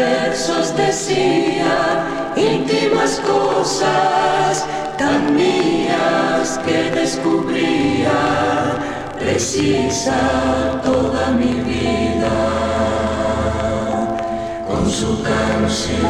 versos decía íntimas cosas tan mías que descubría precisa toda mi vida con su canción.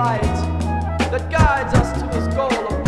Light that guides us to this goal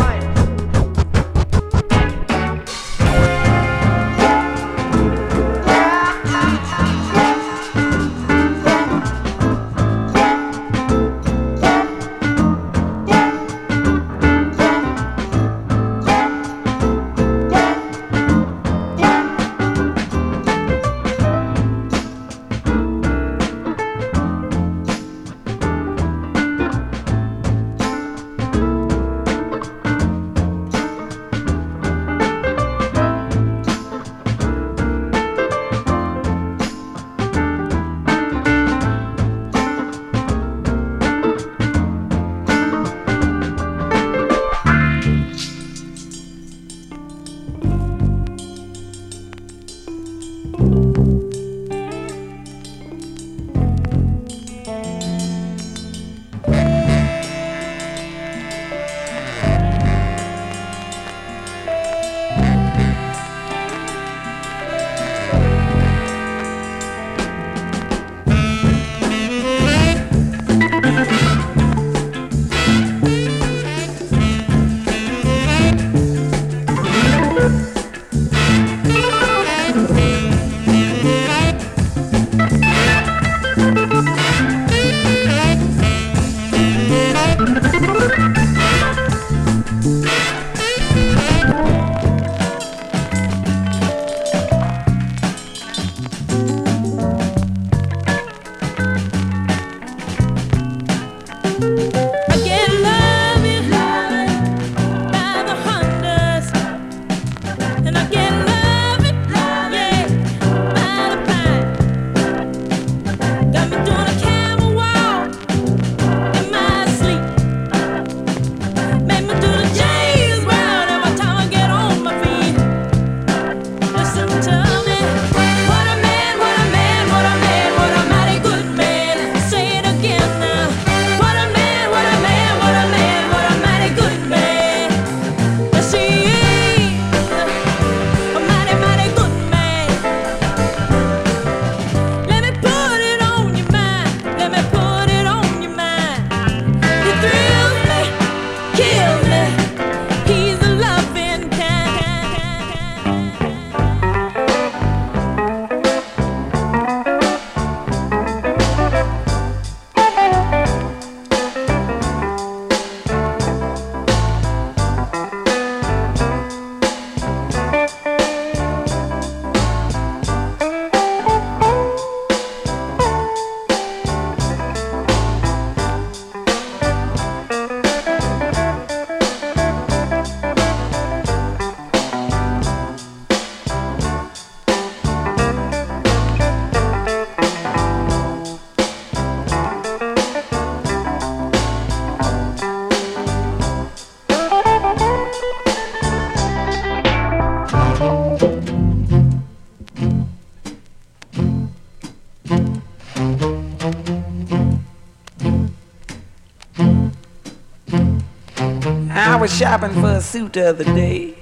shopping for a suit the other day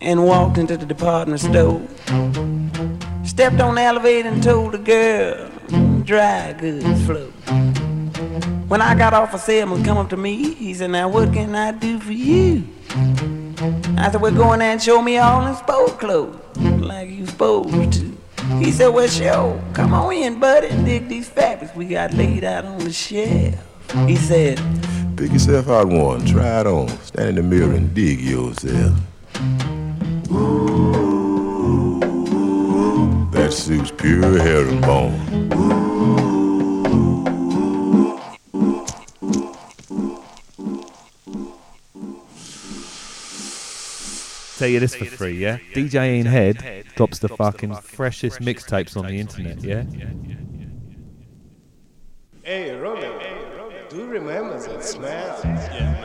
and walked into the department store. Stepped on the elevator and told the girl, dry goods flow. When I got off, a salesman come up to me. He said, now what can I do for you? I said, well, go in there and show me all in sport clothes, like you supposed to. He said, well, sure, come on in, buddy, and dig these fabrics we got laid out on the shelf. He said, Pick yourself out one, try it on, stand in the mirror and dig yourself. That suit's pure herringbone. Tell you this for free, yeah? DJ Ian Head drops the fucking freshest mixtapes on the internet, yeah? Hey, Romeo, do you remember that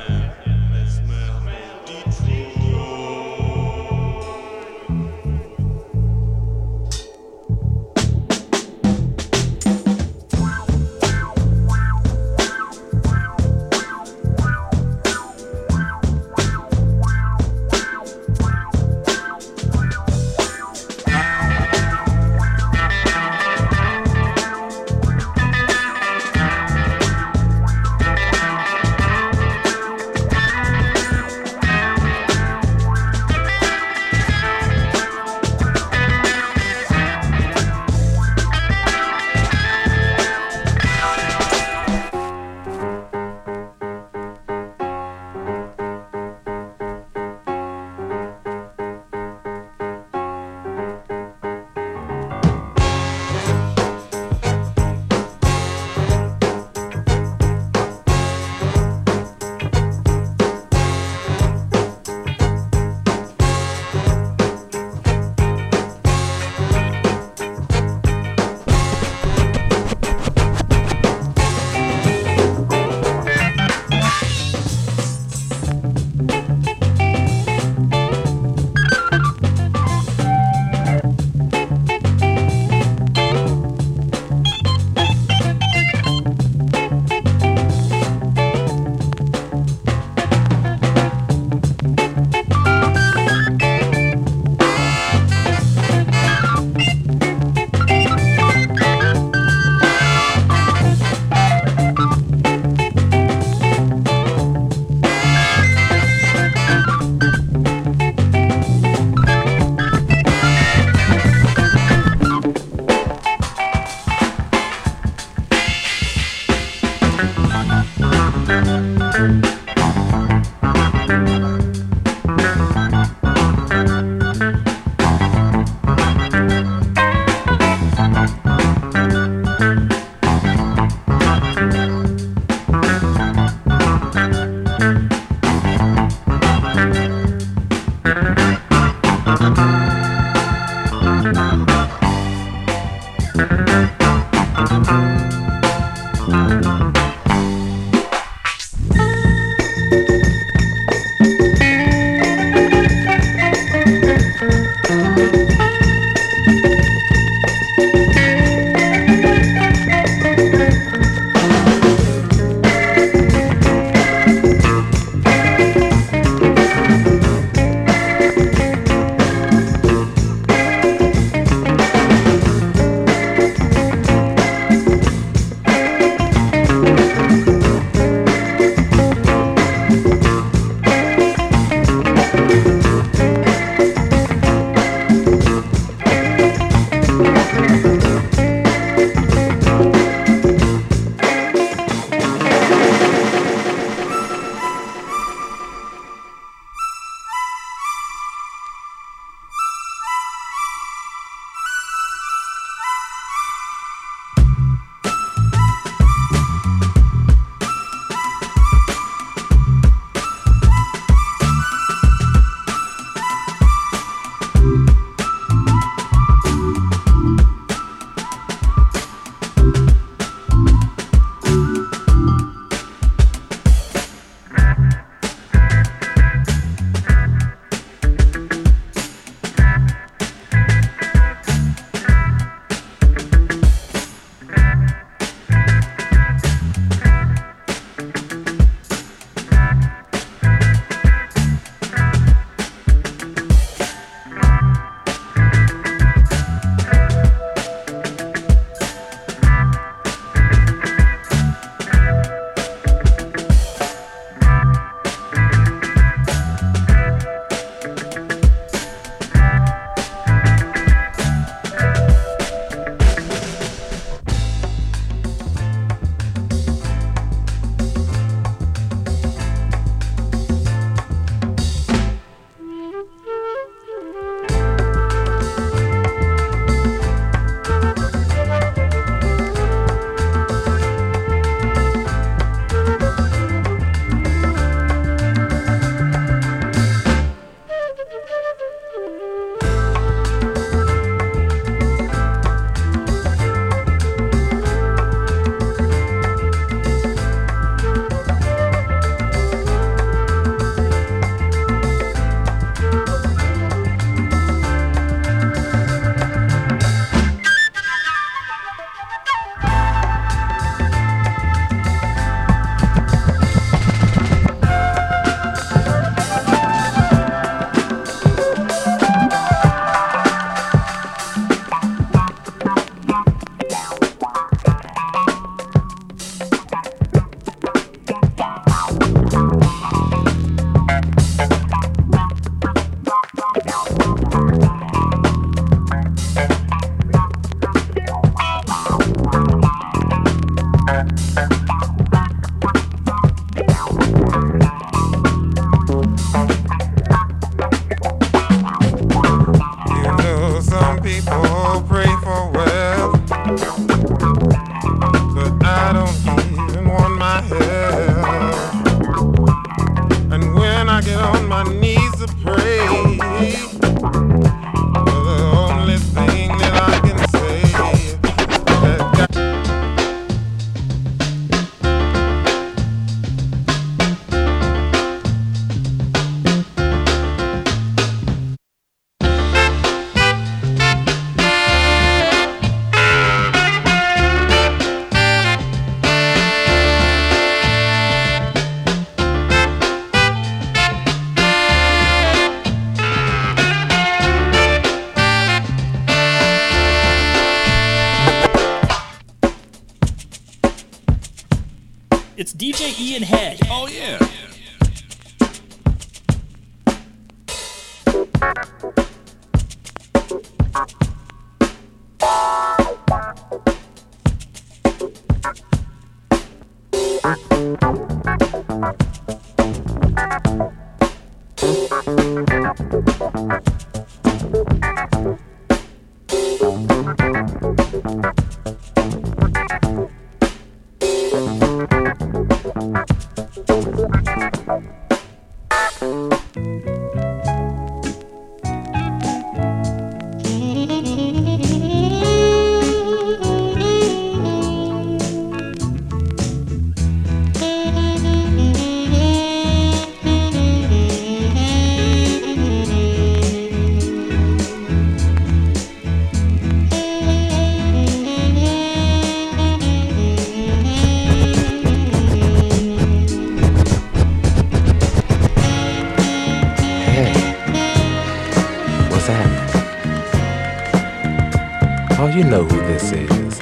you know who this is.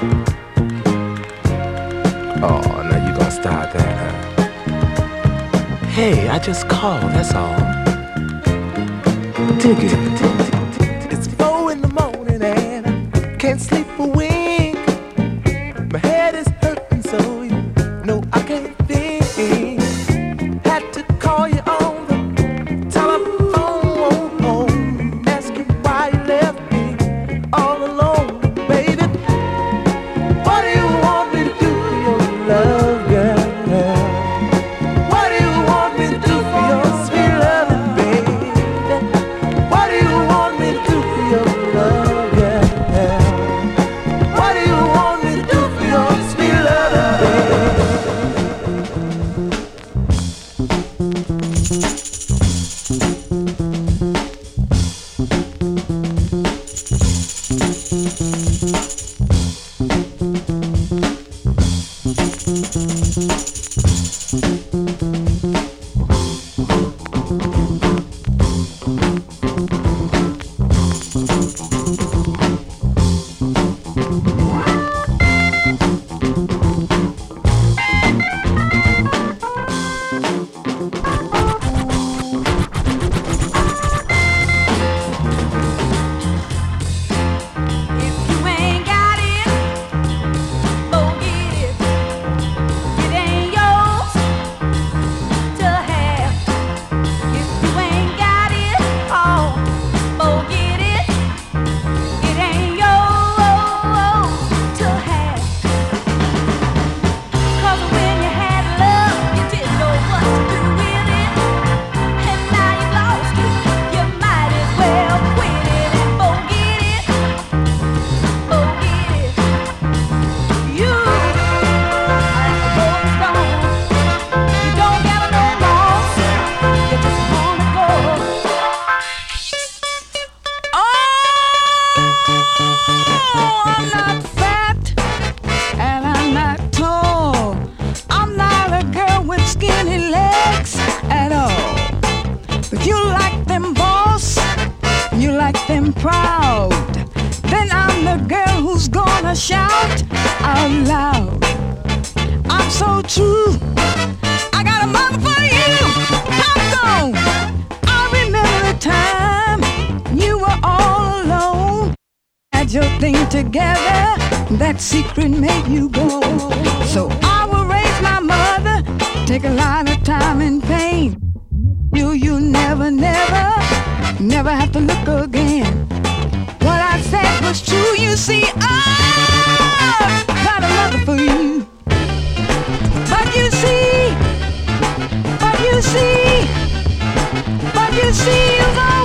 Oh, now you gonna start that, huh? Hey, I just called, that's all. Dig it. Proud, then I'm the girl who's gonna shout out loud. I'm so true. I got a mother for you. Come on. I remember the time you were all alone had your thing together, that secret made you go. So I will raise my mother, take a lot of time and pain. You, you never, never, never have to look again. Was true, you see, I've got a mother for you. But you see, but you see, but you see, you've